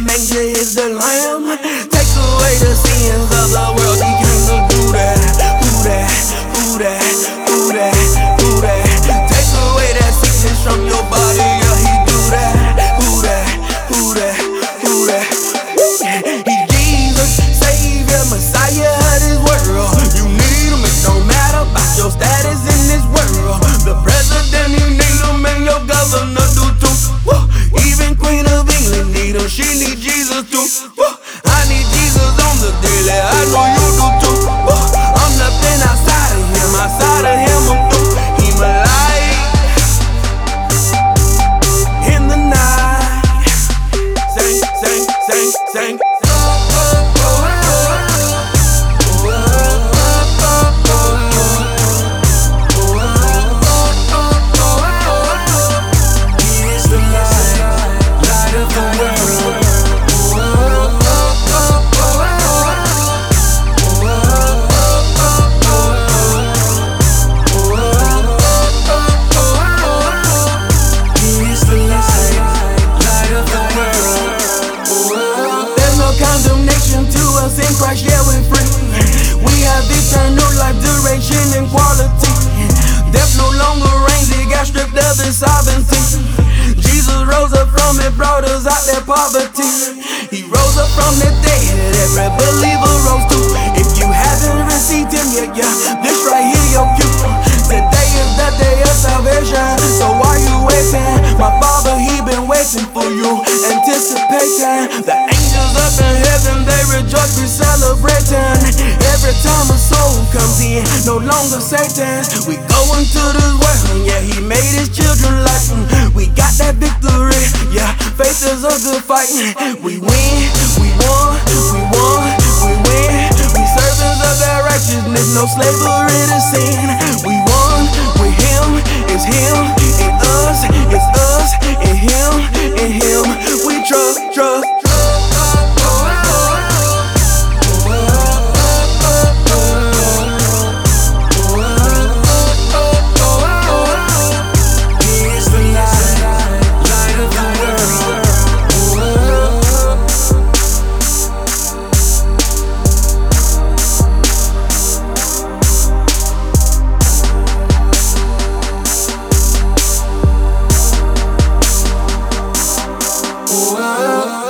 Lamb is the Lamb. Take away the sins of the world. free. We have this life duration and quality. Death no longer reigns, it got stripped of its sovereignty. Jesus rose up from it, brought us out that poverty. He rose up from the dead, Every bullet. No longer Satan's. We go into this world, yeah, he made his children like him. We got that victory, yeah, faith is a good fight. We win, love.